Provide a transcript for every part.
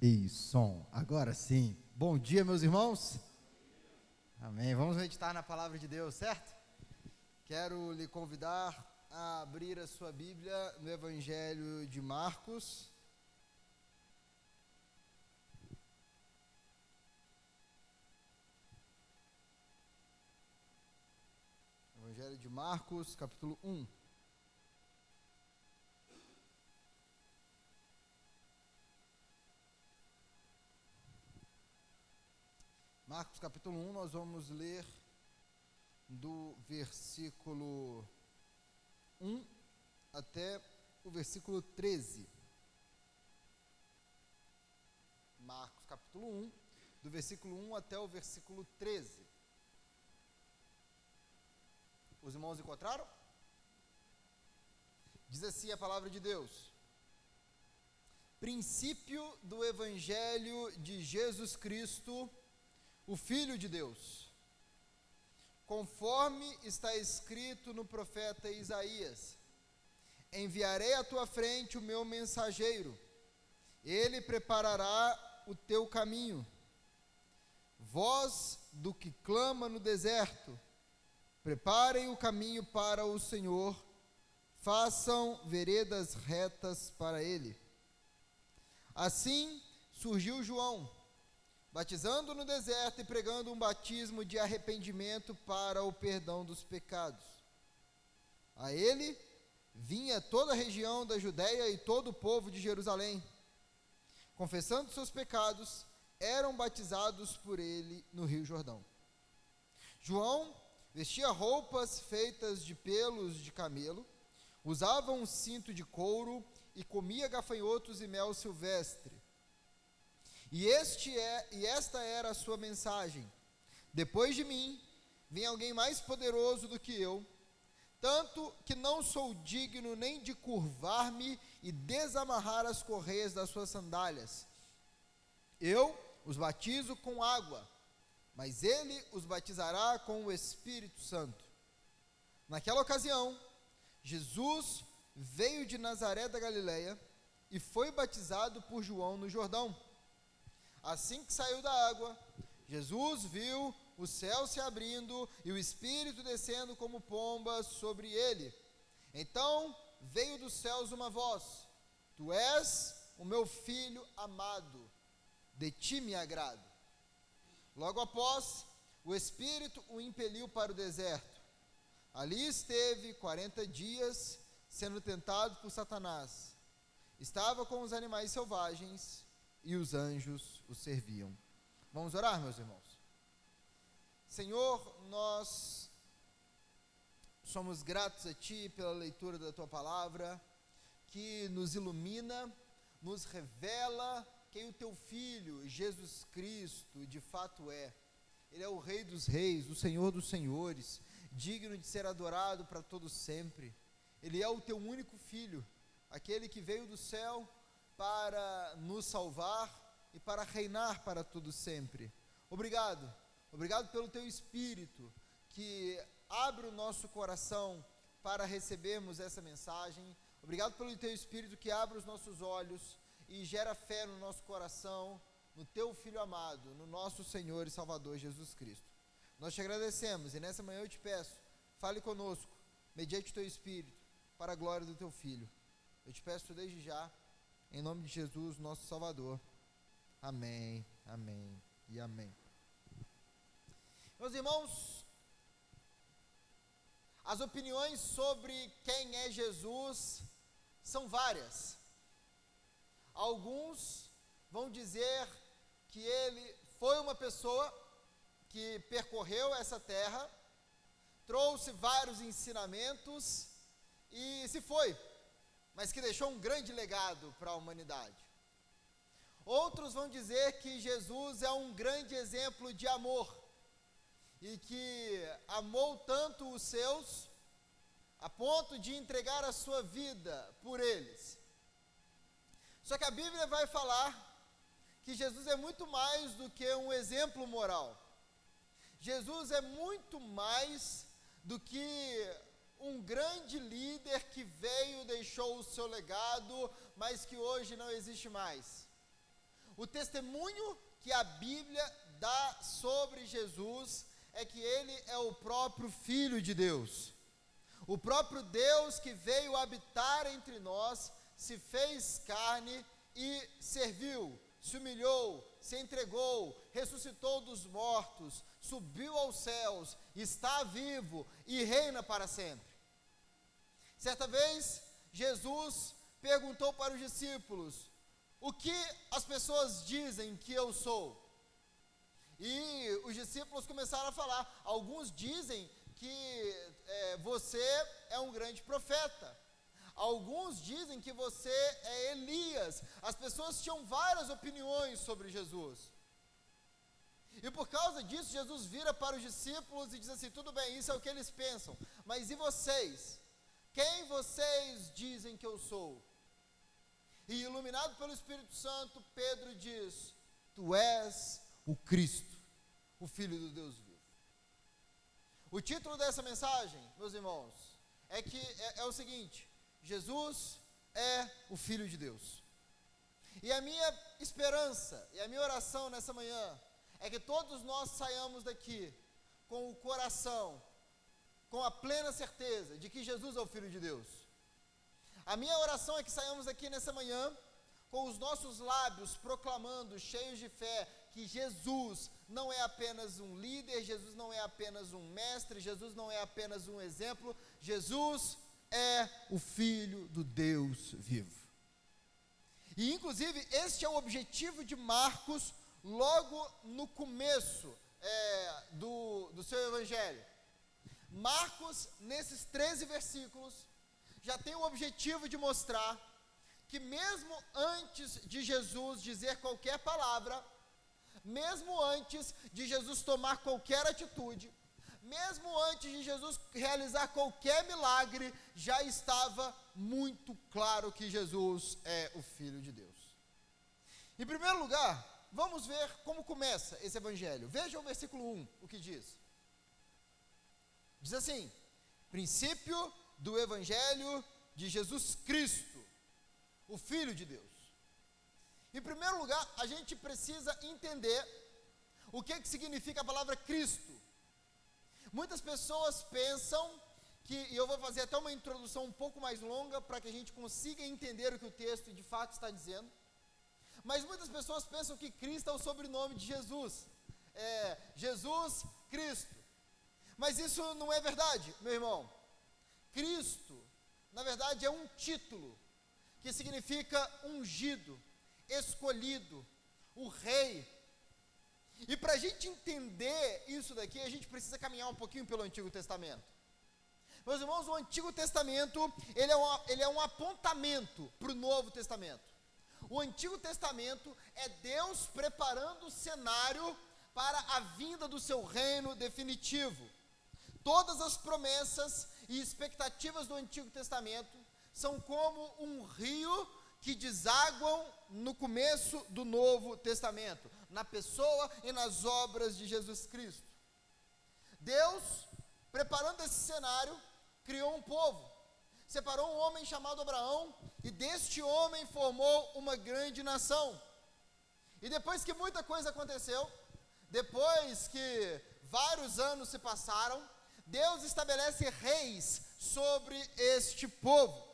e som. Agora sim. Bom dia, meus irmãos. Amém. Vamos meditar na palavra de Deus, certo? Quero lhe convidar a abrir a sua Bíblia no Evangelho de Marcos. Evangelho de Marcos, capítulo 1. Marcos capítulo 1, nós vamos ler do versículo 1 até o versículo 13. Marcos capítulo 1, do versículo 1 até o versículo 13. Os irmãos encontraram? Diz assim a palavra de Deus. Princípio do Evangelho de Jesus Cristo o Filho de Deus. Conforme está escrito no profeta Isaías: Enviarei à tua frente o meu mensageiro, ele preparará o teu caminho. Voz do que clama no deserto, preparem o caminho para o Senhor, façam veredas retas para ele. Assim surgiu João batizando no deserto e pregando um batismo de arrependimento para o perdão dos pecados. A ele vinha toda a região da Judéia e todo o povo de Jerusalém. Confessando seus pecados, eram batizados por ele no Rio Jordão. João vestia roupas feitas de pelos de camelo, usava um cinto de couro e comia gafanhotos e mel silvestre. E, este é, e esta era a sua mensagem: Depois de mim, vem alguém mais poderoso do que eu, tanto que não sou digno nem de curvar-me e desamarrar as correias das suas sandálias. Eu os batizo com água, mas ele os batizará com o Espírito Santo. Naquela ocasião, Jesus veio de Nazaré da Galileia e foi batizado por João no Jordão. Assim que saiu da água, Jesus viu o céu se abrindo e o Espírito descendo como pomba sobre ele. Então veio dos céus uma voz: Tu és o meu filho amado, de ti me agrado. Logo após, o Espírito o impeliu para o deserto. Ali esteve quarenta dias sendo tentado por Satanás. Estava com os animais selvagens e os anjos o serviam. Vamos orar, meus irmãos. Senhor, nós somos gratos a Ti pela leitura da Tua palavra, que nos ilumina, nos revela quem o Teu Filho, Jesus Cristo, de fato é. Ele é o Rei dos Reis, o Senhor dos Senhores, digno de ser adorado para todo sempre. Ele é o Teu único Filho, aquele que veio do céu para nos salvar e para reinar para todo sempre. Obrigado, obrigado pelo teu espírito que abre o nosso coração para recebermos essa mensagem. Obrigado pelo teu espírito que abre os nossos olhos e gera fé no nosso coração, no teu filho amado, no nosso Senhor e Salvador Jesus Cristo. Nós te agradecemos e nessa manhã eu te peço, fale conosco, mediante o teu espírito, para a glória do teu filho. Eu te peço desde já em nome de Jesus, nosso Salvador. Amém, amém e amém. Meus irmãos, as opiniões sobre quem é Jesus são várias. Alguns vão dizer que ele foi uma pessoa que percorreu essa terra, trouxe vários ensinamentos e se foi mas que deixou um grande legado para a humanidade. Outros vão dizer que Jesus é um grande exemplo de amor e que amou tanto os seus a ponto de entregar a sua vida por eles. Só que a Bíblia vai falar que Jesus é muito mais do que um exemplo moral. Jesus é muito mais do que um grande líder que veio, deixou o seu legado, mas que hoje não existe mais. O testemunho que a Bíblia dá sobre Jesus é que ele é o próprio Filho de Deus. O próprio Deus que veio habitar entre nós, se fez carne e serviu, se humilhou, se entregou, ressuscitou dos mortos, subiu aos céus, está vivo e reina para sempre. Certa vez, Jesus perguntou para os discípulos: O que as pessoas dizem que eu sou? E os discípulos começaram a falar. Alguns dizem que é, você é um grande profeta. Alguns dizem que você é Elias. As pessoas tinham várias opiniões sobre Jesus. E por causa disso, Jesus vira para os discípulos e diz assim: tudo bem, isso é o que eles pensam, mas e vocês? Quem vocês dizem que eu sou? E iluminado pelo Espírito Santo, Pedro diz: Tu és o Cristo, o Filho do Deus vivo. O título dessa mensagem, meus irmãos, é que é, é o seguinte: Jesus é o Filho de Deus. E a minha esperança e a minha oração nessa manhã é que todos nós saiamos daqui com o coração, com a plena certeza de que Jesus é o Filho de Deus. A minha oração é que saiamos aqui nessa manhã com os nossos lábios proclamando, cheios de fé, que Jesus não é apenas um líder, Jesus não é apenas um mestre, Jesus não é apenas um exemplo, Jesus é o Filho do Deus vivo. E inclusive, este é o objetivo de Marcos logo no começo é, do, do seu evangelho. Marcos, nesses 13 versículos, já tem o objetivo de mostrar que, mesmo antes de Jesus dizer qualquer palavra, mesmo antes de Jesus tomar qualquer atitude, mesmo antes de Jesus realizar qualquer milagre, já estava muito claro que Jesus é o Filho de Deus. Em primeiro lugar, vamos ver como começa esse evangelho. Veja o versículo 1, o que diz. Diz assim: princípio do evangelho de Jesus Cristo, o Filho de Deus. Em primeiro lugar, a gente precisa entender o que, que significa a palavra Cristo. Muitas pessoas pensam que, e eu vou fazer até uma introdução um pouco mais longa para que a gente consiga entender o que o texto de fato está dizendo. Mas muitas pessoas pensam que Cristo é o sobrenome de Jesus. É, Jesus Cristo. Mas isso não é verdade, meu irmão. Cristo, na verdade, é um título que significa ungido, escolhido, o rei. E para a gente entender isso daqui, a gente precisa caminhar um pouquinho pelo Antigo Testamento. Meus irmãos, o Antigo Testamento, ele é um, ele é um apontamento para o Novo Testamento. O Antigo Testamento é Deus preparando o cenário para a vinda do seu reino definitivo. Todas as promessas e expectativas do Antigo Testamento são como um rio que desaguam no começo do Novo Testamento, na pessoa e nas obras de Jesus Cristo. Deus, preparando esse cenário, criou um povo separou um homem chamado Abraão, e deste homem formou uma grande nação. E depois que muita coisa aconteceu, depois que vários anos se passaram, Deus estabelece reis sobre este povo.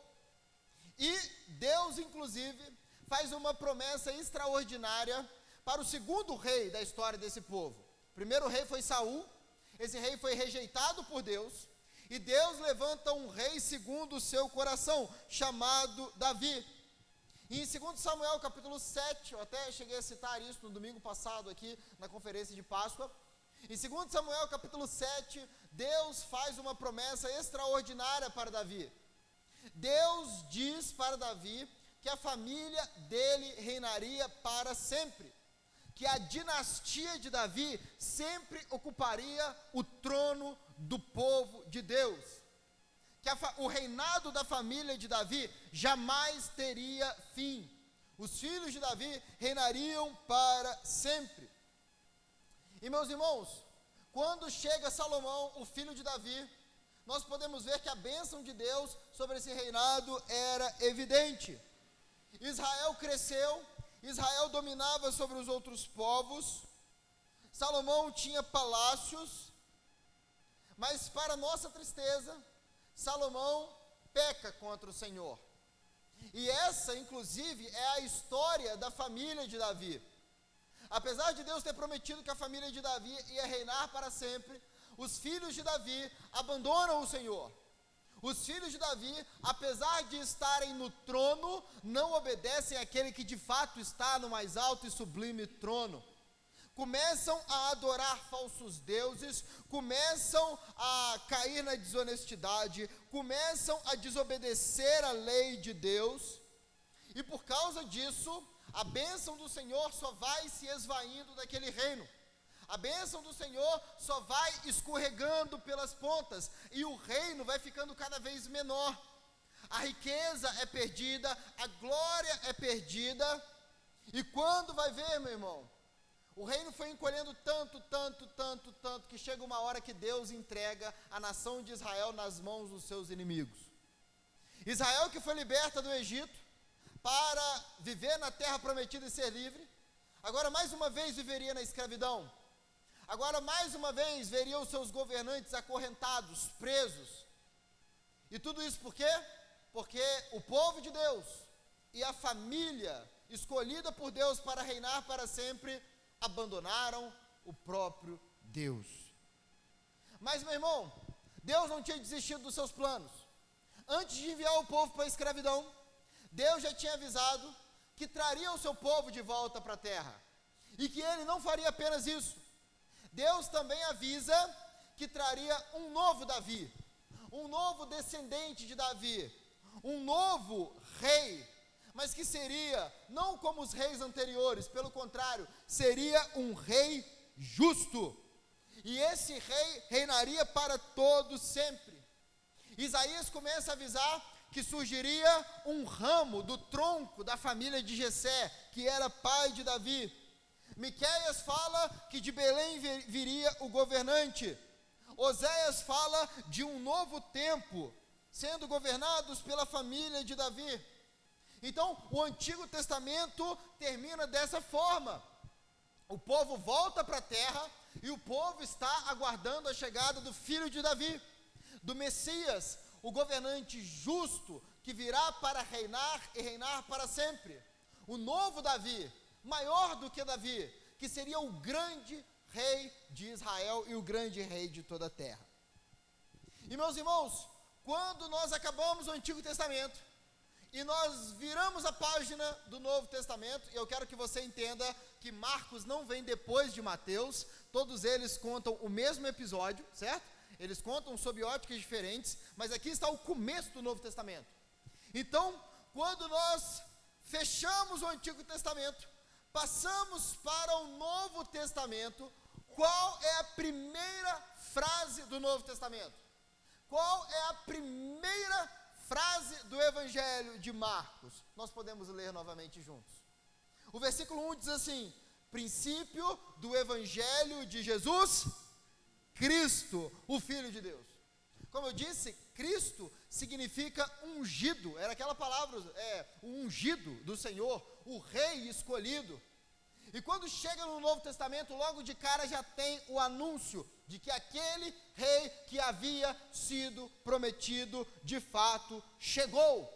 E Deus, inclusive, faz uma promessa extraordinária para o segundo rei da história desse povo. O primeiro rei foi Saul. Esse rei foi rejeitado por Deus. E Deus levanta um rei segundo o seu coração, chamado Davi. E em 2 Samuel capítulo 7, eu até cheguei a citar isso no domingo passado aqui na conferência de Páscoa. Em 2 Samuel capítulo 7, Deus faz uma promessa extraordinária para Davi. Deus diz para Davi que a família dele reinaria para sempre que a dinastia de Davi sempre ocuparia o trono do povo de Deus. Que a, o reinado da família de Davi jamais teria fim. Os filhos de Davi reinariam para sempre. E meus irmãos, quando chega Salomão, o filho de Davi, nós podemos ver que a bênção de Deus sobre esse reinado era evidente. Israel cresceu, Israel dominava sobre os outros povos, Salomão tinha palácios, mas para nossa tristeza, Salomão peca contra o Senhor. E essa, inclusive, é a história da família de Davi. Apesar de Deus ter prometido que a família de Davi ia reinar para sempre, os filhos de Davi abandonam o Senhor. Os filhos de Davi, apesar de estarem no trono, não obedecem àquele que de fato está no mais alto e sublime trono. Começam a adorar falsos deuses, começam a cair na desonestidade, começam a desobedecer a lei de Deus, e por causa disso, a bênção do Senhor só vai se esvaindo daquele reino. A bênção do Senhor só vai escorregando pelas pontas e o reino vai ficando cada vez menor. A riqueza é perdida, a glória é perdida. E quando vai ver, meu irmão? O reino foi encolhendo tanto, tanto, tanto, tanto, que chega uma hora que Deus entrega a nação de Israel nas mãos dos seus inimigos. Israel, que foi liberta do Egito para viver na terra prometida e ser livre, agora mais uma vez viveria na escravidão. Agora, mais uma vez, veriam os seus governantes acorrentados, presos. E tudo isso por quê? Porque o povo de Deus e a família escolhida por Deus para reinar para sempre abandonaram o próprio Deus. Mas, meu irmão, Deus não tinha desistido dos seus planos. Antes de enviar o povo para a escravidão, Deus já tinha avisado que traria o seu povo de volta para a terra. E que ele não faria apenas isso, Deus também avisa que traria um novo Davi, um novo descendente de Davi, um novo rei, mas que seria não como os reis anteriores, pelo contrário, seria um rei justo. E esse rei reinaria para todos sempre. Isaías começa a avisar que surgiria um ramo do tronco da família de Jessé, que era pai de Davi Miqueias fala que de Belém viria o governante. Oséias fala de um novo tempo, sendo governados pela família de Davi. Então, o Antigo Testamento termina dessa forma. O povo volta para a terra e o povo está aguardando a chegada do filho de Davi, do Messias, o governante justo que virá para reinar e reinar para sempre. O novo Davi, maior do que Davi, que seria o grande rei de Israel e o grande rei de toda a terra. E meus irmãos, quando nós acabamos o Antigo Testamento e nós viramos a página do Novo Testamento, eu quero que você entenda que Marcos não vem depois de Mateus, todos eles contam o mesmo episódio, certo? Eles contam sob óticas diferentes, mas aqui está o começo do Novo Testamento. Então, quando nós fechamos o Antigo Testamento, passamos para o Novo Testamento, qual é a primeira frase do Novo Testamento? Qual é a primeira frase do Evangelho de Marcos? Nós podemos ler novamente juntos. O versículo 1 diz assim: princípio do Evangelho de Jesus Cristo, o Filho de Deus. Como eu disse, Cristo significa ungido, era aquela palavra, é, o ungido do Senhor, o rei escolhido. E quando chega no Novo Testamento, logo de cara já tem o anúncio de que aquele rei que havia sido prometido, de fato, chegou.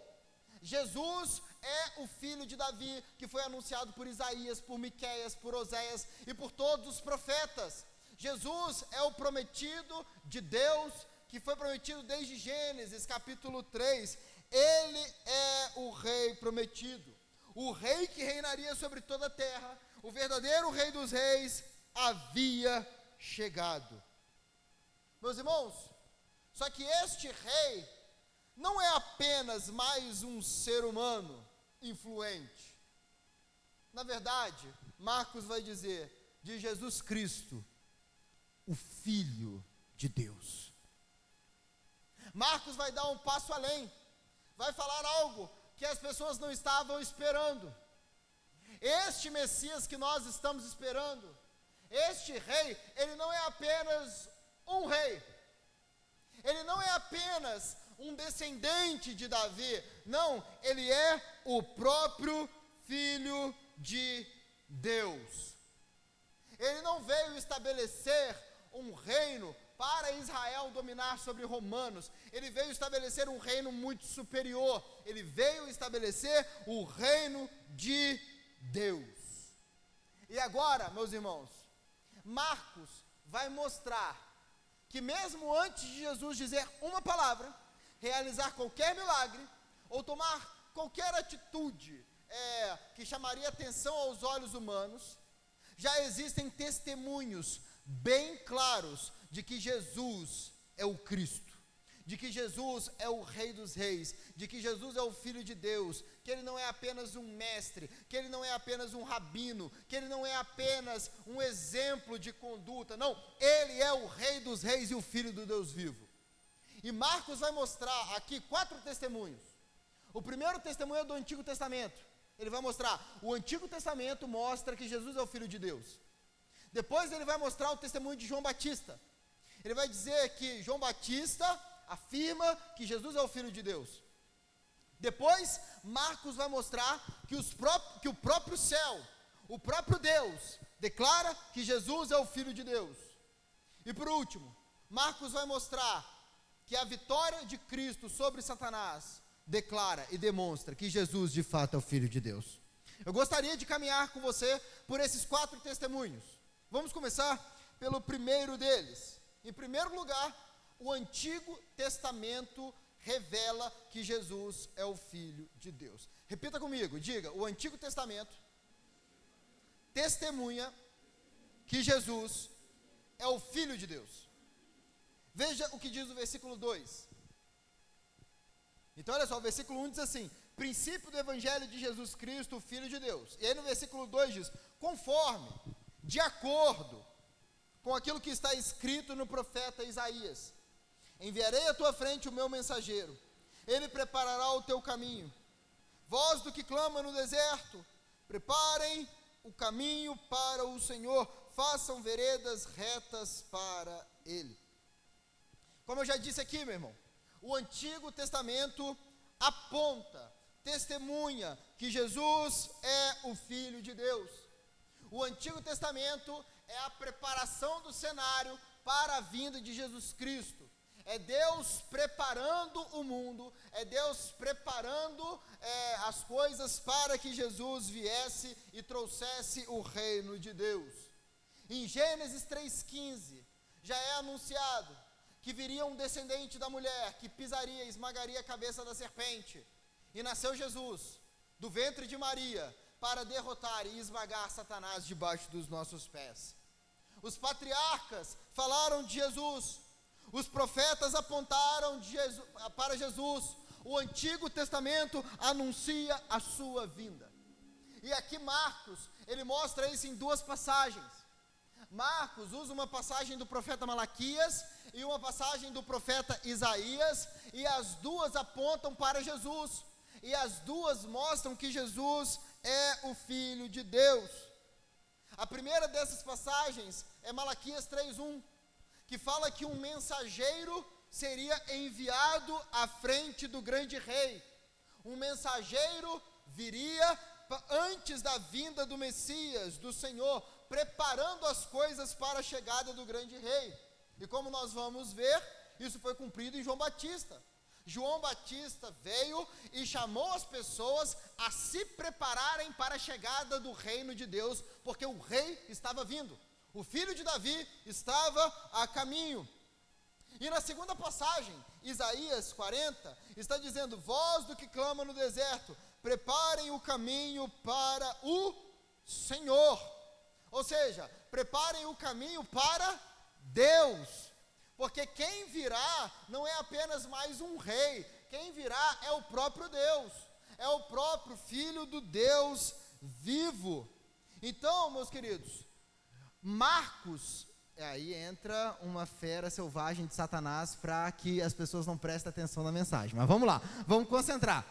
Jesus é o filho de Davi, que foi anunciado por Isaías, por Miqueias, por Oséias e por todos os profetas. Jesus é o prometido de Deus, que foi prometido desde Gênesis capítulo 3. Ele é o rei prometido, o rei que reinaria sobre toda a terra, o verdadeiro rei dos reis havia chegado. Meus irmãos, só que este rei não é apenas mais um ser humano influente. Na verdade, Marcos vai dizer de Jesus Cristo, o Filho de Deus. Marcos vai dar um passo além, vai falar algo que as pessoas não estavam esperando. Este Messias que nós estamos esperando, este rei, ele não é apenas um rei, ele não é apenas um descendente de Davi, não, ele é o próprio Filho de Deus. Ele não veio estabelecer um reino para Israel dominar sobre romanos. Ele veio estabelecer um reino muito superior. Ele veio estabelecer o reino de Deus. E agora, meus irmãos, Marcos vai mostrar que mesmo antes de Jesus dizer uma palavra, realizar qualquer milagre ou tomar qualquer atitude é, que chamaria atenção aos olhos humanos, já existem testemunhos bem claros de que Jesus é o Cristo, de que Jesus é o Rei dos Reis, de que Jesus é o Filho de Deus, que ele não é apenas um mestre, que ele não é apenas um rabino, que ele não é apenas um exemplo de conduta, não, ele é o Rei dos Reis e o Filho do Deus vivo. E Marcos vai mostrar aqui quatro testemunhos. O primeiro testemunho é do Antigo Testamento. Ele vai mostrar, o Antigo Testamento mostra que Jesus é o Filho de Deus. Depois ele vai mostrar o testemunho de João Batista. Ele vai dizer que João Batista afirma que Jesus é o Filho de Deus. Depois, Marcos vai mostrar que, que o próprio céu, o próprio Deus, declara que Jesus é o Filho de Deus. E por último, Marcos vai mostrar que a vitória de Cristo sobre Satanás declara e demonstra que Jesus de fato é o Filho de Deus. Eu gostaria de caminhar com você por esses quatro testemunhos. Vamos começar pelo primeiro deles. Em primeiro lugar, o Antigo Testamento revela que Jesus é o Filho de Deus. Repita comigo, diga: o Antigo Testamento testemunha que Jesus é o Filho de Deus. Veja o que diz o versículo 2. Então, olha só, o versículo 1 diz assim: princípio do Evangelho de Jesus Cristo, o Filho de Deus. E aí no versículo 2 diz: conforme, de acordo com aquilo que está escrito no profeta Isaías. Enviarei à tua frente o meu mensageiro, ele preparará o teu caminho. Voz do que clama no deserto, preparem o caminho para o Senhor, façam veredas retas para ele. Como eu já disse aqui, meu irmão, o Antigo Testamento aponta, testemunha que Jesus é o Filho de Deus. O Antigo Testamento é a preparação do cenário para a vinda de Jesus Cristo. É Deus preparando o mundo, é Deus preparando é, as coisas para que Jesus viesse e trouxesse o reino de Deus. Em Gênesis 3,15, já é anunciado que viria um descendente da mulher que pisaria esmagaria a cabeça da serpente. E nasceu Jesus, do ventre de Maria, para derrotar e esmagar Satanás debaixo dos nossos pés. Os patriarcas falaram de Jesus. Os profetas apontaram Jesus, para Jesus. O Antigo Testamento anuncia a sua vinda. E aqui Marcos, ele mostra isso em duas passagens. Marcos usa uma passagem do profeta Malaquias e uma passagem do profeta Isaías, e as duas apontam para Jesus. E as duas mostram que Jesus é o Filho de Deus. A primeira dessas passagens é Malaquias 3:1, que fala que um mensageiro seria enviado à frente do grande rei. Um mensageiro viria antes da vinda do Messias, do Senhor, preparando as coisas para a chegada do grande rei. E como nós vamos ver, isso foi cumprido em João Batista. João Batista veio e chamou as pessoas a se prepararem para a chegada do reino de Deus, porque o rei estava vindo. O filho de Davi estava a caminho. E na segunda passagem, Isaías 40, está dizendo: Voz do que clama no deserto, preparem o caminho para o Senhor. Ou seja, preparem o caminho para Deus. Porque quem virá não é apenas mais um rei, quem virá é o próprio Deus, é o próprio Filho do Deus vivo. Então, meus queridos, Marcos, aí entra uma fera selvagem de Satanás para que as pessoas não prestem atenção na mensagem. Mas vamos lá, vamos concentrar.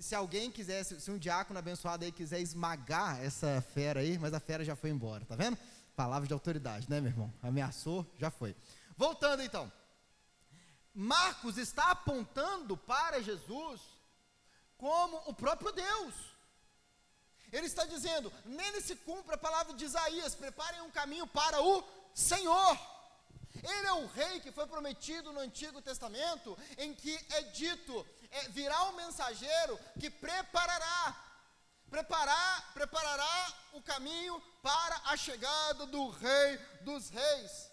Se alguém quiser, se um diácono abençoado aí quiser esmagar essa fera aí, mas a fera já foi embora, tá vendo? Palavra de autoridade, né, meu irmão? Ameaçou, já foi. Voltando então. Marcos está apontando para Jesus como o próprio Deus. Ele está dizendo: nele se cumpre a palavra de Isaías: preparem um caminho para o Senhor. Ele é o rei que foi prometido no Antigo Testamento, em que é dito: é, virá um mensageiro que preparará, preparar, preparará o caminho para a chegada do Rei dos Reis.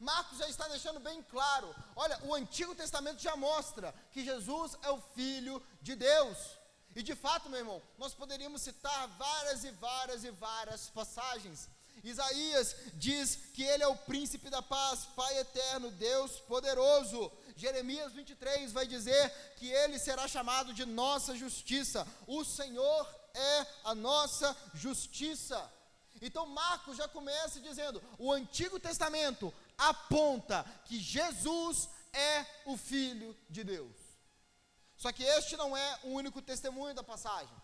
Marcos já está deixando bem claro: olha, o Antigo Testamento já mostra que Jesus é o Filho de Deus. E de fato, meu irmão, nós poderíamos citar várias e várias e várias passagens. Isaías diz que ele é o príncipe da paz, Pai eterno, Deus poderoso. Jeremias 23 vai dizer que ele será chamado de nossa justiça. O Senhor é a nossa justiça. Então Marcos já começa dizendo: o Antigo Testamento aponta que Jesus é o Filho de Deus. Só que este não é o único testemunho da passagem.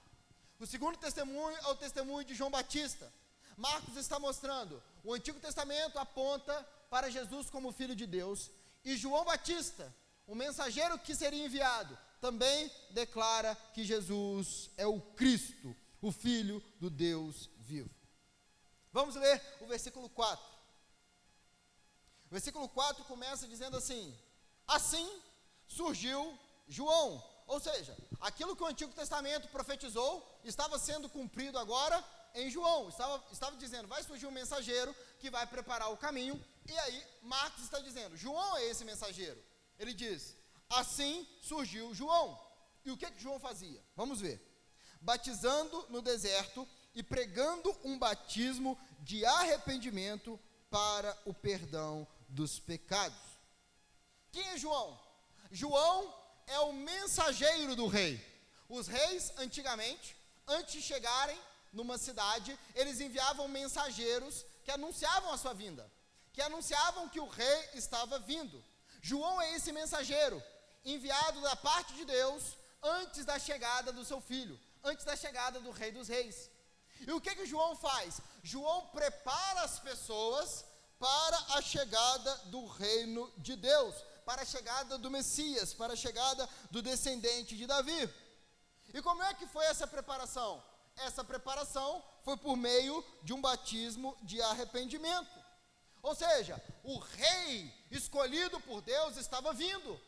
O segundo testemunho é o testemunho de João Batista. Marcos está mostrando, o Antigo Testamento aponta para Jesus como Filho de Deus, e João Batista, o mensageiro que seria enviado, também declara que Jesus é o Cristo, o Filho do Deus vivo. Vamos ler o versículo 4. Versículo 4 começa dizendo assim: Assim surgiu João. Ou seja, aquilo que o Antigo Testamento profetizou estava sendo cumprido agora em João. Estava, estava dizendo, vai surgir um mensageiro que vai preparar o caminho. E aí, Marcos está dizendo, João é esse mensageiro. Ele diz, assim surgiu João. E o que, que João fazia? Vamos ver. Batizando no deserto e pregando um batismo de arrependimento para o perdão dos pecados. Quem é João? João é o mensageiro do rei. Os reis, antigamente, antes de chegarem numa cidade, eles enviavam mensageiros que anunciavam a sua vinda, que anunciavam que o rei estava vindo. João é esse mensageiro, enviado da parte de Deus antes da chegada do seu filho, antes da chegada do rei dos reis. E o que que João faz? João prepara as pessoas para a chegada do reino de Deus para a chegada do Messias, para a chegada do descendente de Davi. E como é que foi essa preparação? Essa preparação foi por meio de um batismo de arrependimento. Ou seja, o rei escolhido por Deus estava vindo.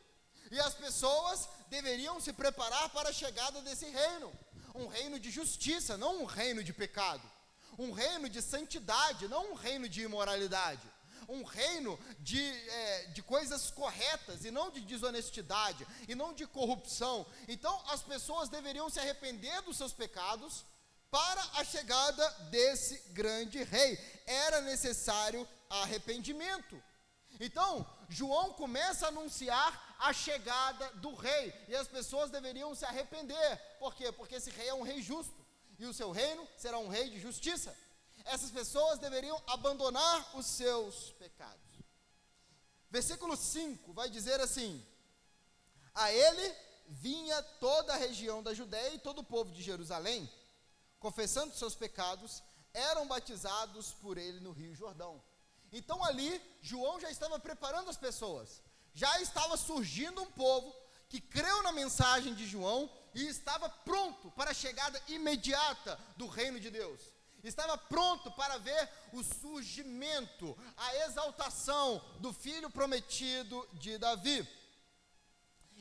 E as pessoas deveriam se preparar para a chegada desse reino. Um reino de justiça, não um reino de pecado. Um reino de santidade, não um reino de imoralidade um reino de, é, de coisas corretas e não de desonestidade e não de corrupção. Então as pessoas deveriam se arrepender dos seus pecados para a chegada desse grande rei. Era necessário arrependimento. Então, João começa a anunciar a chegada do rei, e as pessoas deveriam se arrepender. Por quê? Porque esse rei é um rei justo, e o seu reino será um rei de justiça essas pessoas deveriam abandonar os seus pecados. Versículo 5 vai dizer assim: A ele vinha toda a região da Judéia e todo o povo de Jerusalém, confessando seus pecados, eram batizados por ele no Rio Jordão. Então ali, João já estava preparando as pessoas, já estava surgindo um povo que creu na mensagem de João e estava pronto para a chegada imediata do reino de Deus estava pronto para ver o surgimento, a exaltação do filho prometido de Davi.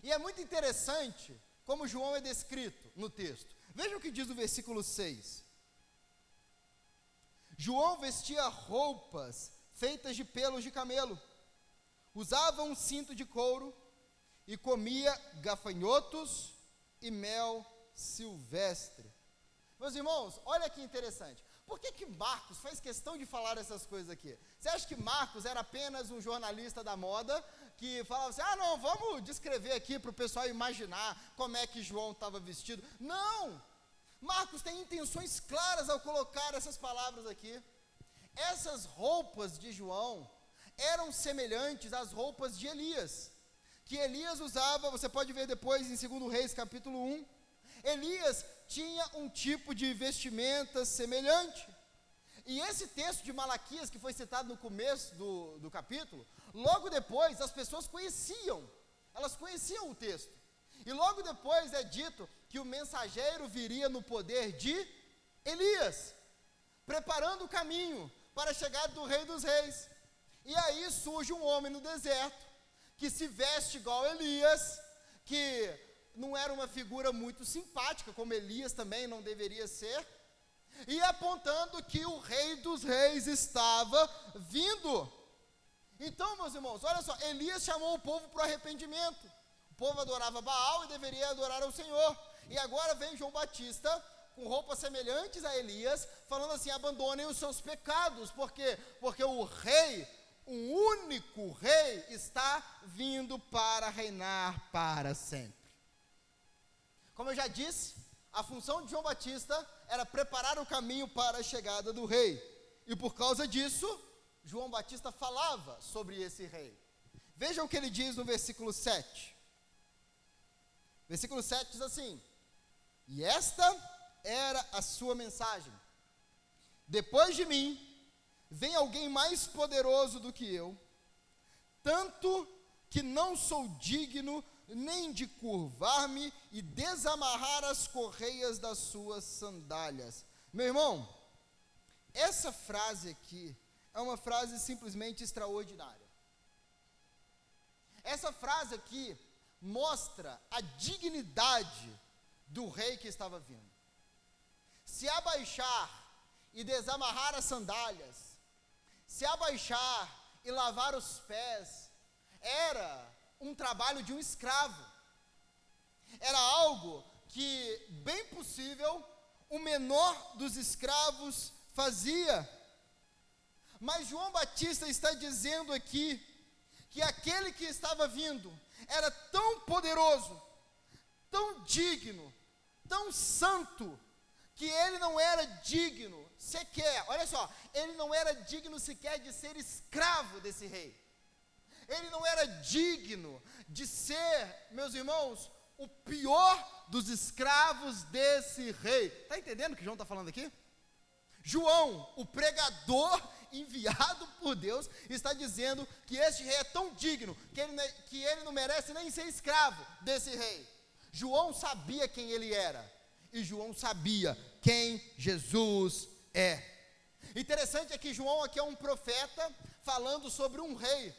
E é muito interessante como João é descrito no texto. Veja o que diz o versículo 6. João vestia roupas feitas de pelos de camelo, usava um cinto de couro e comia gafanhotos e mel silvestre. Meus irmãos, olha que interessante. Por que, que Marcos faz questão de falar essas coisas aqui? Você acha que Marcos era apenas um jornalista da moda que falava assim: ah, não, vamos descrever aqui para o pessoal imaginar como é que João estava vestido? Não! Marcos tem intenções claras ao colocar essas palavras aqui. Essas roupas de João eram semelhantes às roupas de Elias, que Elias usava, você pode ver depois em 2 Reis capítulo 1. Elias tinha um tipo de vestimenta semelhante. E esse texto de Malaquias, que foi citado no começo do, do capítulo, logo depois as pessoas conheciam, elas conheciam o texto. E logo depois é dito que o mensageiro viria no poder de Elias, preparando o caminho para a chegada do Rei dos Reis. E aí surge um homem no deserto que se veste igual Elias, que não era uma figura muito simpática, como Elias também não deveria ser, e apontando que o Rei dos Reis estava vindo. Então, meus irmãos, olha só, Elias chamou o povo para o arrependimento. O povo adorava Baal e deveria adorar ao Senhor. E agora vem João Batista com roupas semelhantes a Elias, falando assim: abandonem os seus pecados, porque porque o rei, o único rei está vindo para reinar para sempre. Como eu já disse, a função de João Batista era preparar o caminho para a chegada do rei. E por causa disso, João Batista falava sobre esse rei. Vejam o que ele diz no versículo 7. Versículo 7 diz assim: E esta era a sua mensagem: Depois de mim, vem alguém mais poderoso do que eu, tanto que não sou digno nem de curvar-me e desamarrar as correias das suas sandálias. Meu irmão, essa frase aqui é uma frase simplesmente extraordinária. Essa frase aqui mostra a dignidade do rei que estava vindo. Se abaixar e desamarrar as sandálias, se abaixar e lavar os pés, era um trabalho de um escravo. Era algo que, bem possível, o menor dos escravos fazia. Mas João Batista está dizendo aqui que aquele que estava vindo era tão poderoso, tão digno, tão santo, que ele não era digno sequer, olha só, ele não era digno sequer de ser escravo desse rei. Ele não era digno de ser, meus irmãos, o pior dos escravos desse rei. Está entendendo o que João está falando aqui? João, o pregador enviado por Deus, está dizendo que este rei é tão digno que ele, que ele não merece nem ser escravo desse rei. João sabia quem ele era, e João sabia quem Jesus é. Interessante é que João aqui é um profeta falando sobre um rei.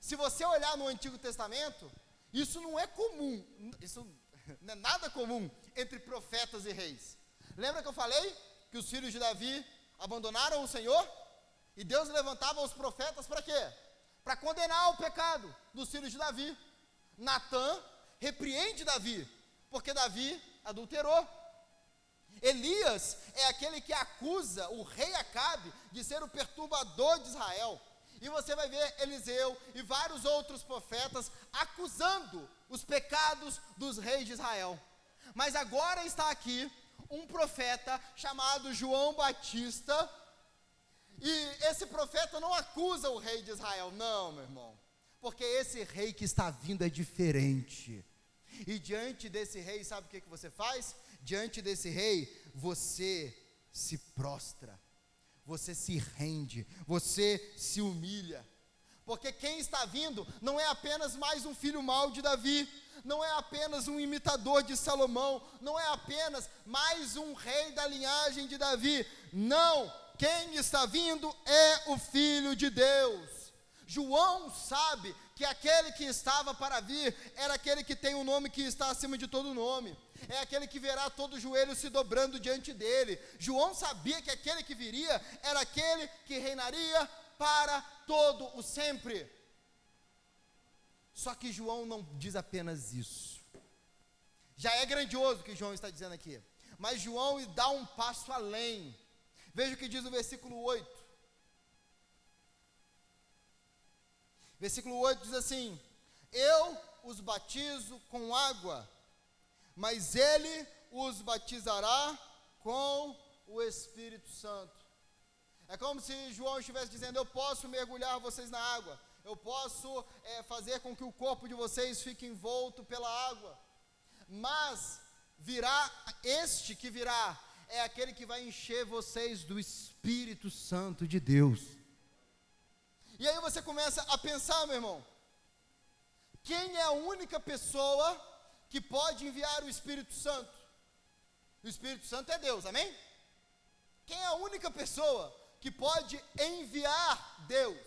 Se você olhar no Antigo Testamento, isso não é comum, isso não é nada comum entre profetas e reis. Lembra que eu falei que os filhos de Davi abandonaram o Senhor? E Deus levantava os profetas para quê? Para condenar o pecado dos filhos de Davi. Natã repreende Davi, porque Davi adulterou. Elias é aquele que acusa o rei Acabe de ser o perturbador de Israel. E você vai ver Eliseu e vários outros profetas acusando os pecados dos reis de Israel. Mas agora está aqui um profeta chamado João Batista, e esse profeta não acusa o rei de Israel, não, meu irmão, porque esse rei que está vindo é diferente. E diante desse rei, sabe o que, que você faz? Diante desse rei, você se prostra, você se rende, você se humilha. Porque quem está vindo não é apenas mais um filho mau de Davi, não é apenas um imitador de Salomão, não é apenas mais um rei da linhagem de Davi. Não, quem está vindo é o Filho de Deus. João sabe que aquele que estava para vir era aquele que tem o um nome que está acima de todo nome. É aquele que verá todo joelho se dobrando diante dele. João sabia que aquele que viria era aquele que reinaria para todo o sempre. Só que João não diz apenas isso. Já é grandioso o que João está dizendo aqui. Mas João dá um passo além. Veja o que diz o versículo 8. Versículo 8 diz assim: Eu os batizo com água, mas ele os batizará com o Espírito Santo. É como se João estivesse dizendo: Eu posso mergulhar vocês na água, eu posso é, fazer com que o corpo de vocês fique envolto pela água, mas virá este que virá, é aquele que vai encher vocês do Espírito Santo de Deus. E aí você começa a pensar, meu irmão, quem é a única pessoa que pode enviar o Espírito Santo? O Espírito Santo é Deus, amém? quem é a única pessoa que pode enviar Deus?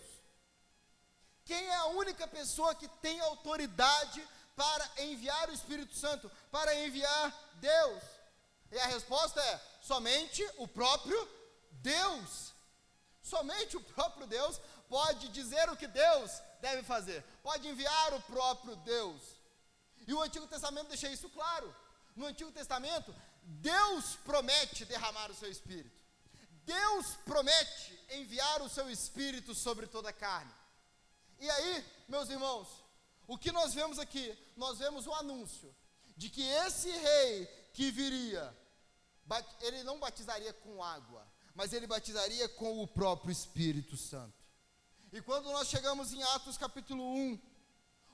Quem é a única pessoa que tem autoridade para enviar o Espírito Santo, para enviar Deus? E a resposta é: somente o próprio Deus. Somente o próprio Deus pode dizer o que Deus deve fazer, pode enviar o próprio Deus. E o Antigo Testamento deixa isso claro. No Antigo Testamento, Deus promete derramar o seu Espírito. Deus promete enviar o seu Espírito sobre toda a carne. E aí, meus irmãos, o que nós vemos aqui? Nós vemos o anúncio de que esse rei que viria, ele não batizaria com água, mas ele batizaria com o próprio Espírito Santo. E quando nós chegamos em Atos capítulo 1,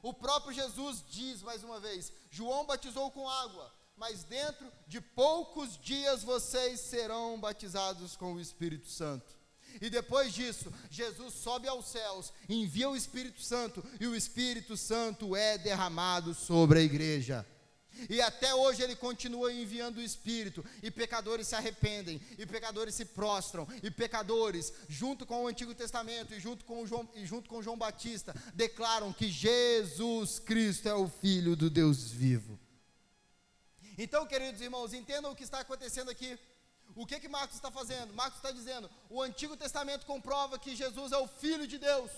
o próprio Jesus diz mais uma vez: João batizou com água, mas dentro de poucos dias vocês serão batizados com o Espírito Santo. E depois disso, Jesus sobe aos céus, envia o Espírito Santo, e o Espírito Santo é derramado sobre a igreja. E até hoje ele continua enviando o Espírito, e pecadores se arrependem, e pecadores se prostram, e pecadores, junto com o Antigo Testamento e junto com João, e junto com João Batista, declaram que Jesus Cristo é o Filho do Deus vivo. Então, queridos irmãos, entendam o que está acontecendo aqui. O que que Marcos está fazendo? Marcos está dizendo: o Antigo Testamento comprova que Jesus é o Filho de Deus,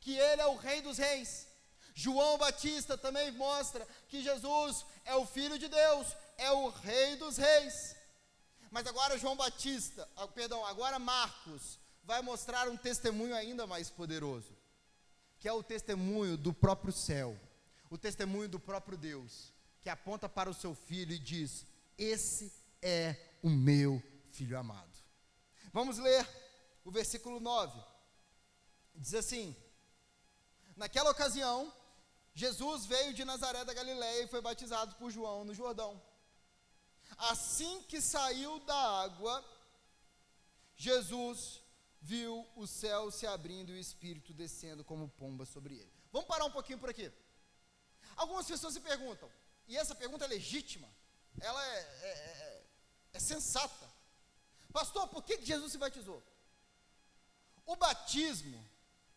que Ele é o Rei dos Reis. João Batista também mostra que Jesus é o Filho de Deus, é o Rei dos Reis. Mas agora João Batista, ah, perdão, agora Marcos vai mostrar um testemunho ainda mais poderoso, que é o testemunho do próprio céu, o testemunho do próprio Deus, que aponta para o seu filho e diz: Esse é o meu filho amado. Vamos ler o versículo 9. Diz assim: Naquela ocasião, Jesus veio de Nazaré da Galiléia e foi batizado por João no Jordão. Assim que saiu da água, Jesus viu o céu se abrindo e o Espírito descendo como pomba sobre ele. Vamos parar um pouquinho por aqui. Algumas pessoas se perguntam, e essa pergunta é legítima, ela é, é, é, é sensata. Pastor, por que Jesus se batizou? O batismo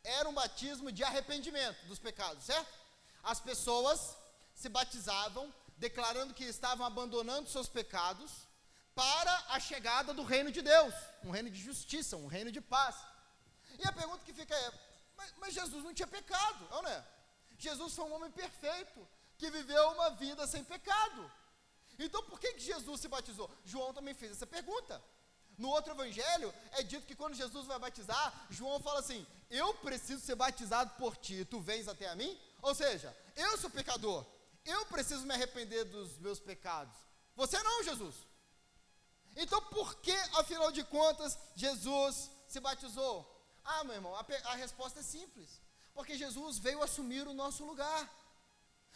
era um batismo de arrependimento dos pecados, certo? As pessoas se batizavam, declarando que estavam abandonando seus pecados para a chegada do reino de Deus, um reino de justiça, um reino de paz. E a pergunta que fica é: mas, mas Jesus não tinha pecado, não é? Jesus foi um homem perfeito, que viveu uma vida sem pecado. Então por que, que Jesus se batizou? João também fez essa pergunta. No outro evangelho é dito que quando Jesus vai batizar, João fala assim: Eu preciso ser batizado por ti, tu vens até a mim? Ou seja, eu sou pecador, eu preciso me arrepender dos meus pecados. Você não, Jesus. Então, por que, afinal de contas, Jesus se batizou? Ah, meu irmão, a, a resposta é simples. Porque Jesus veio assumir o nosso lugar.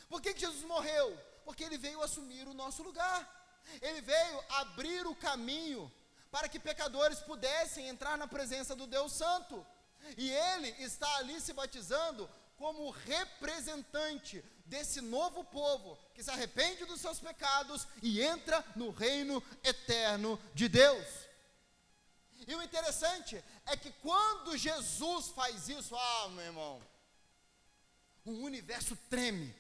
Por que, que Jesus morreu? Porque ele veio assumir o nosso lugar. Ele veio abrir o caminho para que pecadores pudessem entrar na presença do Deus Santo. E ele está ali se batizando como representante desse novo povo que se arrepende dos seus pecados e entra no reino eterno de Deus. E o interessante é que quando Jesus faz isso, ah, meu irmão, o universo treme.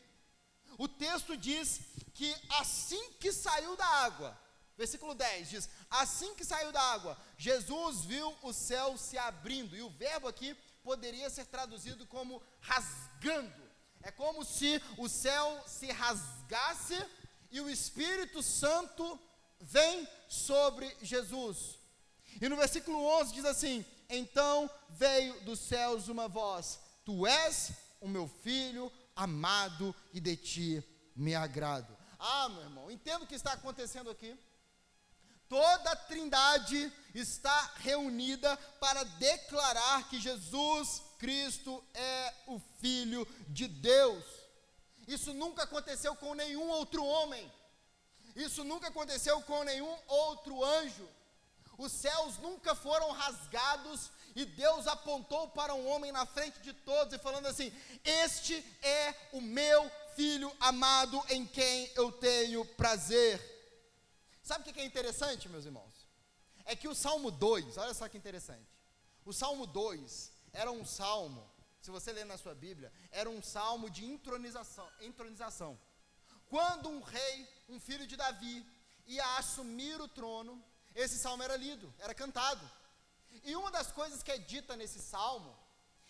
O texto diz que assim que saiu da água, versículo 10 diz: Assim que saiu da água, Jesus viu o céu se abrindo, e o verbo aqui poderia ser traduzido como rasgando. É como se o céu se rasgasse e o Espírito Santo vem sobre Jesus. E no versículo 11 diz assim: Então veio dos céus uma voz: Tu és o meu filho amado e de ti me agrado. Ah, meu irmão, entendo o que está acontecendo aqui. Toda a Trindade está reunida para declarar que Jesus Cristo é o Filho de Deus. Isso nunca aconteceu com nenhum outro homem. Isso nunca aconteceu com nenhum outro anjo. Os céus nunca foram rasgados e Deus apontou para um homem na frente de todos e falando assim: Este é o meu filho amado em quem eu tenho prazer. Sabe o que é interessante, meus irmãos? é que o Salmo 2, olha só que interessante. O Salmo 2 era um salmo, se você ler na sua Bíblia, era um salmo de entronização, entronização. Quando um rei, um filho de Davi, ia assumir o trono, esse salmo era lido, era cantado. E uma das coisas que é dita nesse salmo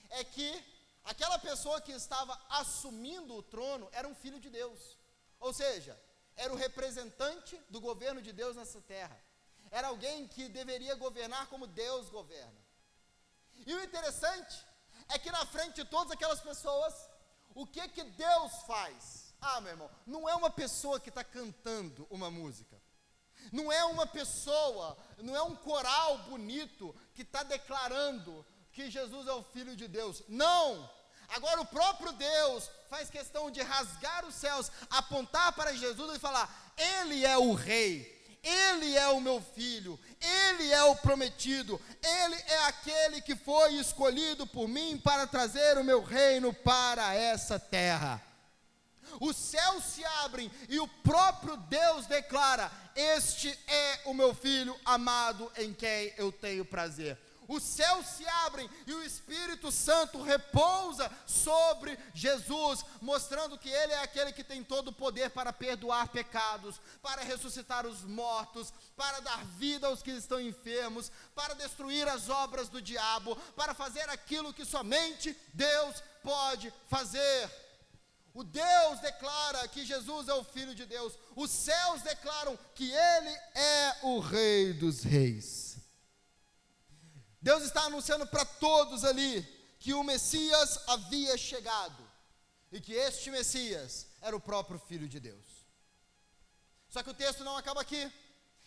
é que aquela pessoa que estava assumindo o trono era um filho de Deus. Ou seja, era o representante do governo de Deus nessa terra. Era alguém que deveria governar como Deus governa. E o interessante é que na frente de todas aquelas pessoas, o que que Deus faz? Ah, meu irmão, não é uma pessoa que está cantando uma música. Não é uma pessoa, não é um coral bonito que está declarando que Jesus é o Filho de Deus. Não! Agora o próprio Deus faz questão de rasgar os céus, apontar para Jesus e falar: Ele é o Rei, Ele é o meu filho, Ele é o prometido, Ele é aquele que foi escolhido por mim para trazer o meu reino para essa terra. Os céus se abrem e o próprio Deus declara: Este é o meu filho amado em quem eu tenho prazer os céus se abrem e o Espírito Santo repousa sobre Jesus, mostrando que Ele é aquele que tem todo o poder para perdoar pecados, para ressuscitar os mortos, para dar vida aos que estão enfermos, para destruir as obras do diabo, para fazer aquilo que somente Deus pode fazer. O Deus declara que Jesus é o Filho de Deus, os céus declaram que Ele é o Rei dos Reis. Deus está anunciando para todos ali que o Messias havia chegado e que este Messias era o próprio Filho de Deus. Só que o texto não acaba aqui.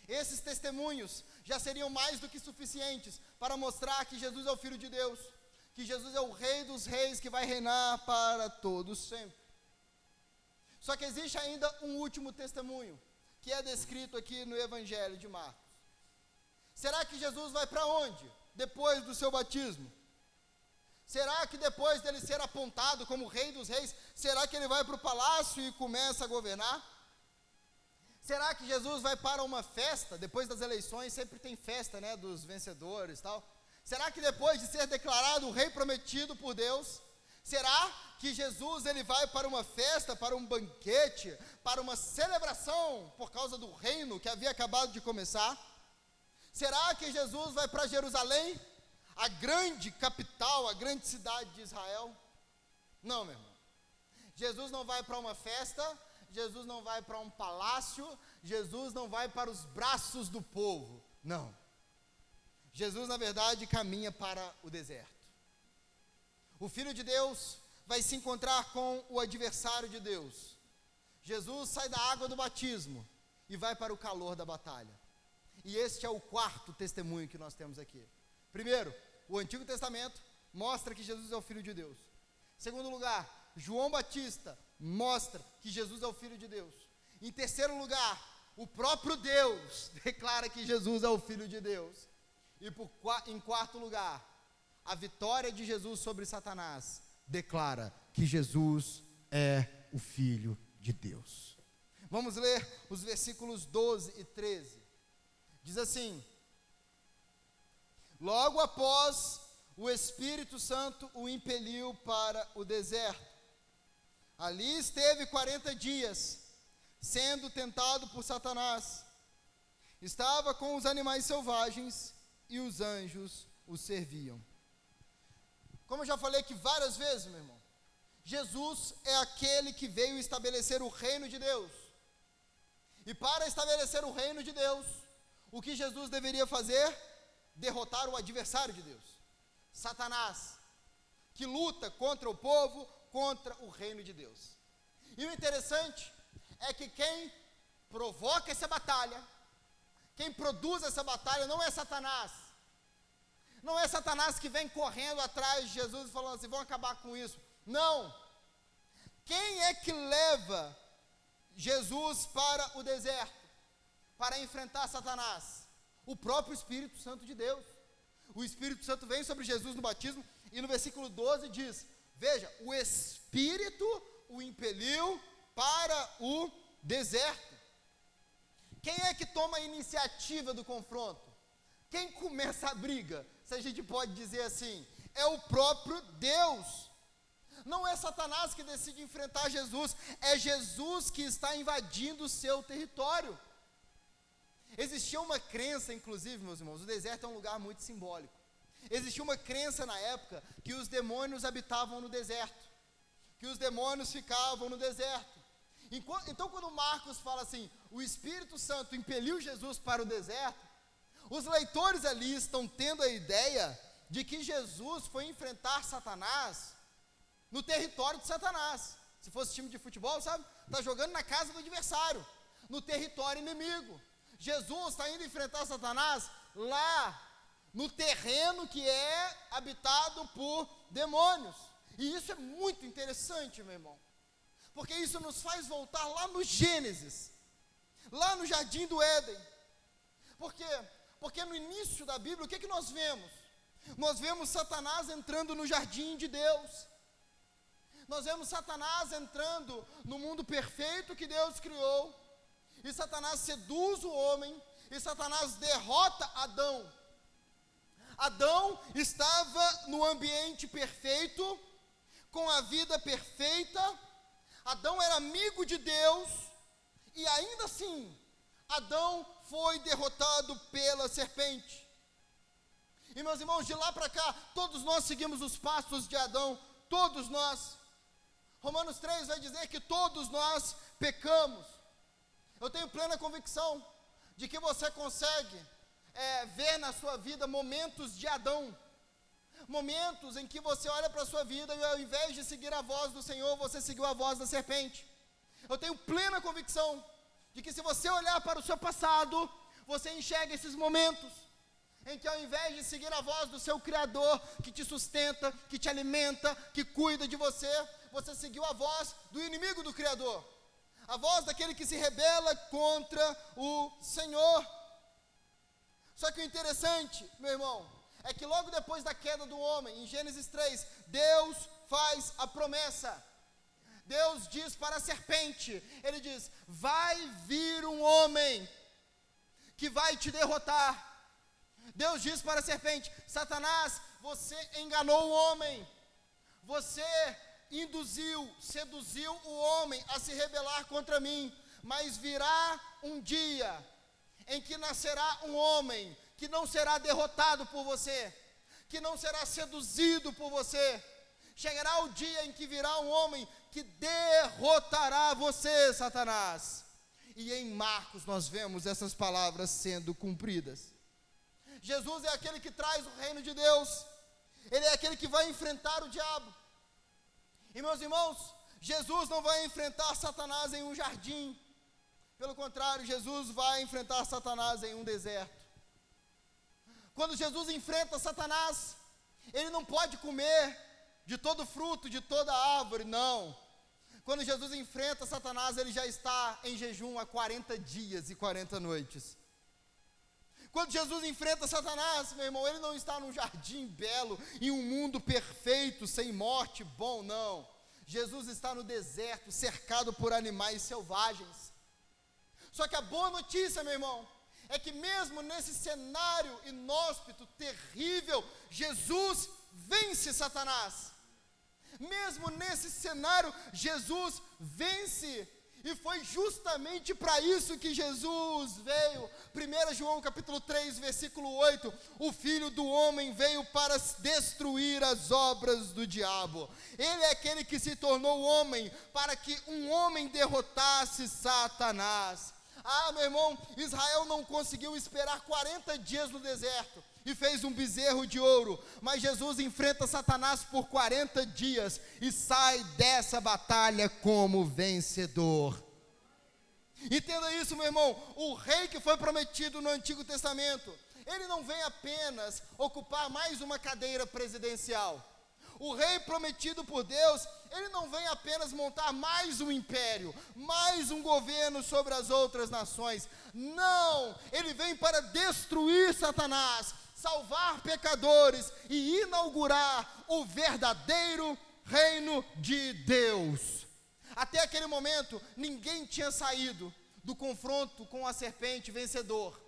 Esses testemunhos já seriam mais do que suficientes para mostrar que Jesus é o Filho de Deus, que Jesus é o Rei dos Reis que vai reinar para todos sempre. Só que existe ainda um último testemunho, que é descrito aqui no Evangelho de Marcos. Será que Jesus vai para onde? Depois do seu batismo? Será que depois dele ser apontado como rei dos reis, será que ele vai para o palácio e começa a governar? Será que Jesus vai para uma festa? Depois das eleições sempre tem festa, né, dos vencedores, tal. Será que depois de ser declarado o rei prometido por Deus, será que Jesus ele vai para uma festa, para um banquete, para uma celebração por causa do reino que havia acabado de começar? Será que Jesus vai para Jerusalém, a grande capital, a grande cidade de Israel? Não, meu irmão. Jesus não vai para uma festa, Jesus não vai para um palácio, Jesus não vai para os braços do povo. Não. Jesus, na verdade, caminha para o deserto. O Filho de Deus vai se encontrar com o adversário de Deus. Jesus sai da água do batismo e vai para o calor da batalha. E este é o quarto testemunho que nós temos aqui. Primeiro, o Antigo Testamento mostra que Jesus é o Filho de Deus. Segundo lugar, João Batista mostra que Jesus é o Filho de Deus. Em terceiro lugar, o próprio Deus declara que Jesus é o Filho de Deus. E por, em quarto lugar, a vitória de Jesus sobre Satanás declara que Jesus é o Filho de Deus. Vamos ler os versículos 12 e 13. Diz assim: Logo após o Espírito Santo o impeliu para o deserto. Ali esteve 40 dias, sendo tentado por Satanás. Estava com os animais selvagens e os anjos o serviam. Como eu já falei aqui várias vezes, meu irmão, Jesus é aquele que veio estabelecer o reino de Deus. E para estabelecer o reino de Deus, o que Jesus deveria fazer? Derrotar o adversário de Deus, Satanás, que luta contra o povo, contra o reino de Deus. E o interessante é que quem provoca essa batalha, quem produz essa batalha não é Satanás. Não é Satanás que vem correndo atrás de Jesus e falando assim: vão acabar com isso. Não. Quem é que leva Jesus para o deserto? Para enfrentar Satanás? O próprio Espírito Santo de Deus. O Espírito Santo vem sobre Jesus no batismo e no versículo 12 diz: Veja, o Espírito o impeliu para o deserto. Quem é que toma a iniciativa do confronto? Quem começa a briga, se a gente pode dizer assim, é o próprio Deus. Não é Satanás que decide enfrentar Jesus, é Jesus que está invadindo o seu território. Existia uma crença, inclusive, meus irmãos, o deserto é um lugar muito simbólico. Existia uma crença na época que os demônios habitavam no deserto, que os demônios ficavam no deserto. Então, quando Marcos fala assim, o Espírito Santo impeliu Jesus para o deserto, os leitores ali estão tendo a ideia de que Jesus foi enfrentar Satanás no território de Satanás. Se fosse time de futebol, sabe? Está jogando na casa do adversário, no território inimigo. Jesus está indo enfrentar Satanás lá no terreno que é habitado por demônios. E isso é muito interessante, meu irmão. Porque isso nos faz voltar lá no Gênesis, lá no jardim do Éden. Por quê? Porque no início da Bíblia, o que, é que nós vemos? Nós vemos Satanás entrando no jardim de Deus. Nós vemos Satanás entrando no mundo perfeito que Deus criou. E Satanás seduz o homem. E Satanás derrota Adão. Adão estava no ambiente perfeito, com a vida perfeita. Adão era amigo de Deus. E ainda assim, Adão foi derrotado pela serpente. E meus irmãos, de lá para cá, todos nós seguimos os passos de Adão, todos nós. Romanos 3 vai dizer que todos nós pecamos. Eu tenho plena convicção de que você consegue é, ver na sua vida momentos de Adão. Momentos em que você olha para a sua vida e ao invés de seguir a voz do Senhor, você seguiu a voz da serpente. Eu tenho plena convicção de que se você olhar para o seu passado, você enxerga esses momentos em que ao invés de seguir a voz do seu Criador, que te sustenta, que te alimenta, que cuida de você, você seguiu a voz do inimigo do Criador, a voz daquele que se rebela contra o Senhor. Só que o interessante, meu irmão, é que logo depois da queda do homem, em Gênesis 3, Deus faz a promessa. Deus diz para a serpente: Ele diz, vai vir um homem que vai te derrotar. Deus diz para a serpente: Satanás, você enganou o homem, você induziu, seduziu o homem a se rebelar contra mim, mas virá um dia em que nascerá um homem que não será derrotado por você, que não será seduzido por você. Chegará o dia em que virá um homem que derrotará você, Satanás. E em Marcos nós vemos essas palavras sendo cumpridas. Jesus é aquele que traz o reino de Deus, ele é aquele que vai enfrentar o diabo. E meus irmãos, Jesus não vai enfrentar Satanás em um jardim. Pelo contrário, Jesus vai enfrentar Satanás em um deserto. Quando Jesus enfrenta Satanás, ele não pode comer de todo fruto, de toda árvore, não. Quando Jesus enfrenta Satanás, ele já está em jejum há 40 dias e 40 noites. Quando Jesus enfrenta Satanás, meu irmão, ele não está num jardim belo, em um mundo perfeito, sem morte, bom, não. Jesus está no deserto, cercado por animais selvagens. Só que a boa notícia, meu irmão, é que mesmo nesse cenário inóspito, terrível, Jesus vence Satanás. Mesmo nesse cenário, Jesus vence e foi justamente para isso que Jesus veio. 1 João capítulo 3, versículo 8: O filho do homem veio para destruir as obras do diabo. Ele é aquele que se tornou homem para que um homem derrotasse Satanás. Ah, meu irmão, Israel não conseguiu esperar 40 dias no deserto e fez um bezerro de ouro. Mas Jesus enfrenta Satanás por 40 dias e sai dessa batalha como vencedor. Entenda isso, meu irmão. O rei que foi prometido no Antigo Testamento, ele não vem apenas ocupar mais uma cadeira presidencial. O rei prometido por Deus, ele não vem apenas montar mais um império, mais um governo sobre as outras nações. Não, ele vem para destruir Satanás, salvar pecadores e inaugurar o verdadeiro reino de Deus. Até aquele momento, ninguém tinha saído do confronto com a serpente vencedor.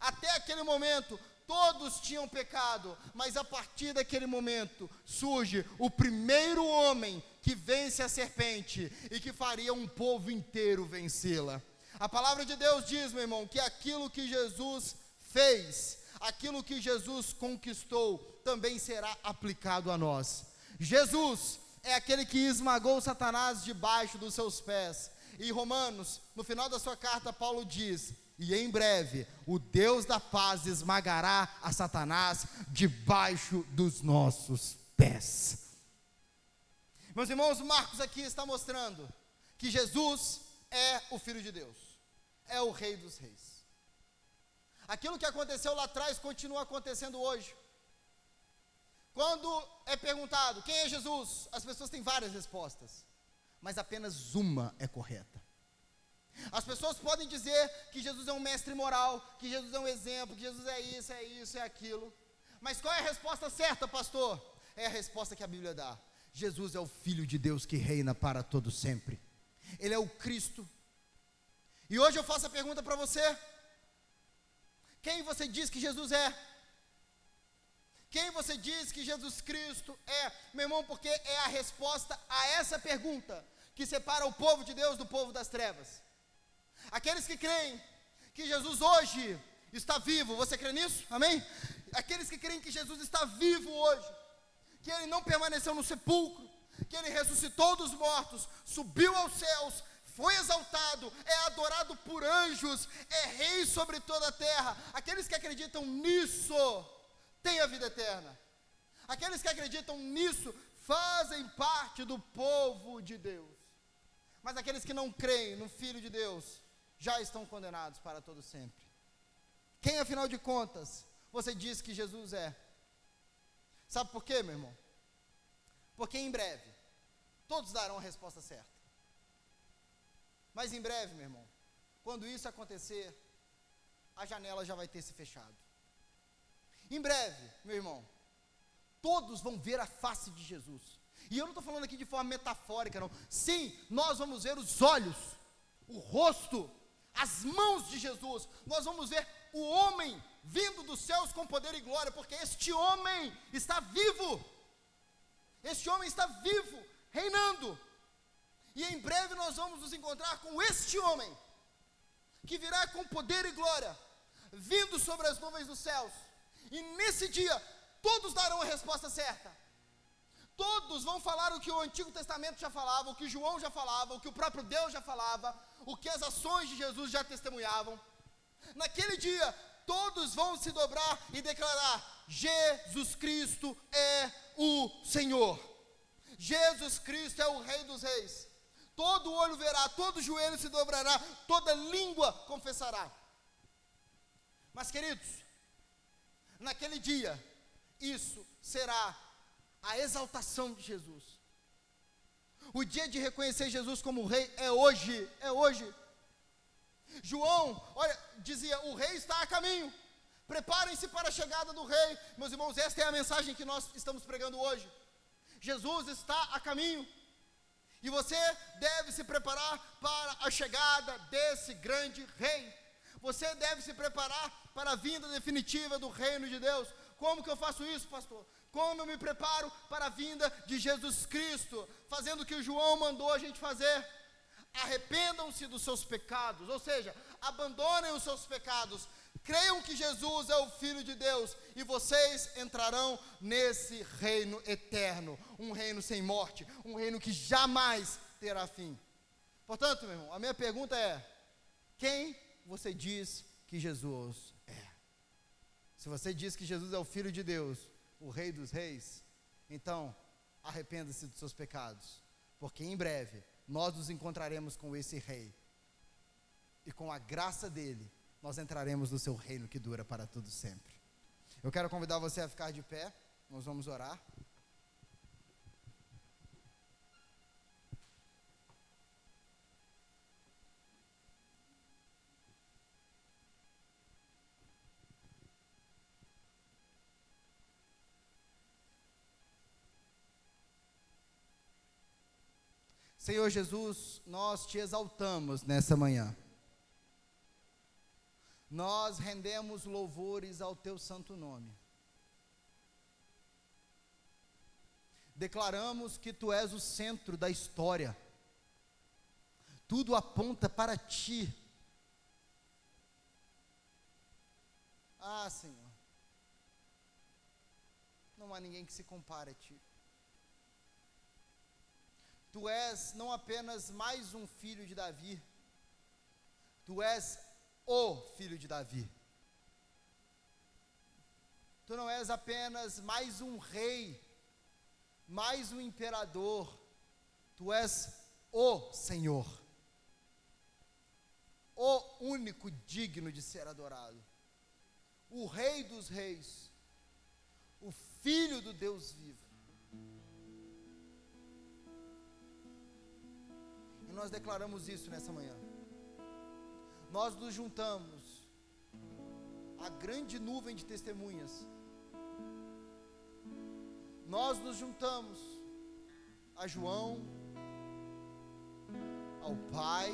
Até aquele momento, Todos tinham pecado, mas a partir daquele momento surge o primeiro homem que vence a serpente e que faria um povo inteiro vencê-la. A palavra de Deus diz, meu irmão, que aquilo que Jesus fez, aquilo que Jesus conquistou, também será aplicado a nós. Jesus é aquele que esmagou Satanás debaixo dos seus pés. E Romanos, no final da sua carta, Paulo diz: E em breve o Deus da paz esmagará a Satanás debaixo dos nossos pés. Meus irmãos, Marcos aqui está mostrando que Jesus é o Filho de Deus, é o Rei dos Reis. Aquilo que aconteceu lá atrás continua acontecendo hoje. Quando é perguntado quem é Jesus, as pessoas têm várias respostas, mas apenas uma é correta. As pessoas podem dizer que Jesus é um mestre moral, que Jesus é um exemplo, que Jesus é isso, é isso, é aquilo. Mas qual é a resposta certa, pastor? É a resposta que a Bíblia dá. Jesus é o Filho de Deus que reina para todo sempre. Ele é o Cristo. E hoje eu faço a pergunta para você: quem você diz que Jesus é? Quem você diz que Jesus Cristo é? Meu irmão, porque é a resposta a essa pergunta que separa o povo de Deus do povo das trevas. Aqueles que creem que Jesus hoje está vivo, você crê nisso? Amém? Aqueles que creem que Jesus está vivo hoje, que ele não permaneceu no sepulcro, que ele ressuscitou dos mortos, subiu aos céus, foi exaltado, é adorado por anjos, é rei sobre toda a terra. Aqueles que acreditam nisso têm a vida eterna. Aqueles que acreditam nisso fazem parte do povo de Deus. Mas aqueles que não creem no Filho de Deus já estão condenados para todo sempre. Quem, afinal de contas, você diz que Jesus é? Sabe por quê, meu irmão? Porque em breve, todos darão a resposta certa. Mas em breve, meu irmão, quando isso acontecer, a janela já vai ter se fechado. Em breve, meu irmão, todos vão ver a face de Jesus. E eu não estou falando aqui de forma metafórica, não. Sim, nós vamos ver os olhos, o rosto, as mãos de Jesus. Nós vamos ver o homem vindo dos céus com poder e glória, porque este homem está vivo. Este homem está vivo, reinando. E em breve nós vamos nos encontrar com este homem, que virá com poder e glória, vindo sobre as nuvens dos céus. E nesse dia, todos darão a resposta certa. Todos vão falar o que o Antigo Testamento já falava, o que João já falava, o que o próprio Deus já falava, o que as ações de Jesus já testemunhavam. Naquele dia, todos vão se dobrar e declarar: Jesus Cristo é o Senhor. Jesus Cristo é o Rei dos Reis todo olho verá, todo joelho se dobrará, toda língua confessará. Mas, queridos, naquele dia, isso será a exaltação de Jesus. O dia de reconhecer Jesus como rei é hoje, é hoje. João, olha, dizia: o rei está a caminho. Preparem-se para a chegada do rei. Meus irmãos, esta é a mensagem que nós estamos pregando hoje. Jesus está a caminho. E você deve se preparar para a chegada desse grande rei. Você deve se preparar para a vinda definitiva do reino de Deus. Como que eu faço isso, pastor? Como eu me preparo para a vinda de Jesus Cristo? Fazendo o que João mandou a gente fazer. Arrependam-se dos seus pecados, ou seja, abandonem os seus pecados, Creiam que Jesus é o Filho de Deus e vocês entrarão nesse reino eterno, um reino sem morte, um reino que jamais terá fim. Portanto, meu irmão, a minha pergunta é: quem você diz que Jesus é? Se você diz que Jesus é o Filho de Deus, o Rei dos Reis, então arrependa-se dos seus pecados, porque em breve nós nos encontraremos com esse Rei e com a graça dele nós entraremos no seu reino que dura para tudo sempre. Eu quero convidar você a ficar de pé, nós vamos orar. Senhor Jesus, nós te exaltamos nessa manhã. nós rendemos louvores ao teu santo nome. Declaramos que tu és o centro da história. Tudo aponta para ti. Ah, Senhor. Não há ninguém que se compare a ti. Tu és não apenas mais um filho de Davi, tu és o filho de Davi. Tu não és apenas mais um rei, mais um imperador, tu és o Senhor, o único digno de ser adorado, o Rei dos Reis, o Filho do Deus vivo. E nós declaramos isso nessa manhã. Nós nos juntamos à grande nuvem de testemunhas. Nós nos juntamos a João, ao Pai,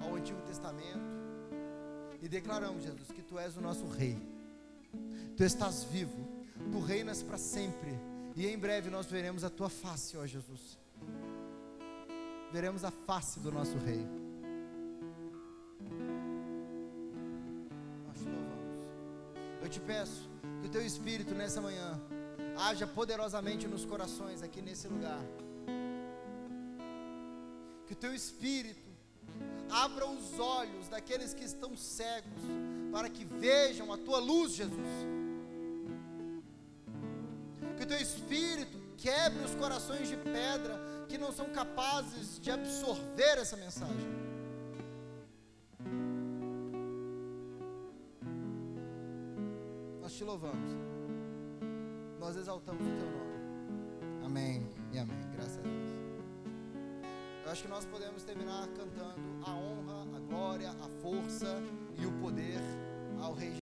ao Antigo Testamento e declaramos, Jesus, que Tu és o nosso Rei. Tu estás vivo, Tu reinas para sempre e em breve nós veremos a tua face, ó Jesus. Veremos a face do nosso Rei. Eu te peço que o teu Espírito nessa manhã haja poderosamente nos corações aqui nesse lugar. Que o teu Espírito abra os olhos daqueles que estão cegos, para que vejam a tua luz, Jesus quebre os corações de pedra que não são capazes de absorver essa mensagem. Nós te louvamos, nós exaltamos o teu nome. Amém e amém. Graças a Deus. Eu acho que nós podemos terminar cantando a honra, a glória, a força e o poder ao Rei